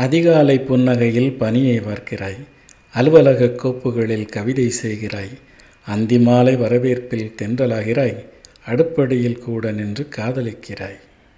அதிகாலை புன்னகையில் பனியை பார்க்கிறாய். அலுவலக கோப்புகளில் கவிதை செய்கிறாய். அந்தி மாலை வரவேற்பில் தென்றலாகிறாய். அடுப்படியில் கூட நின்று காதலிக்கிறாய்.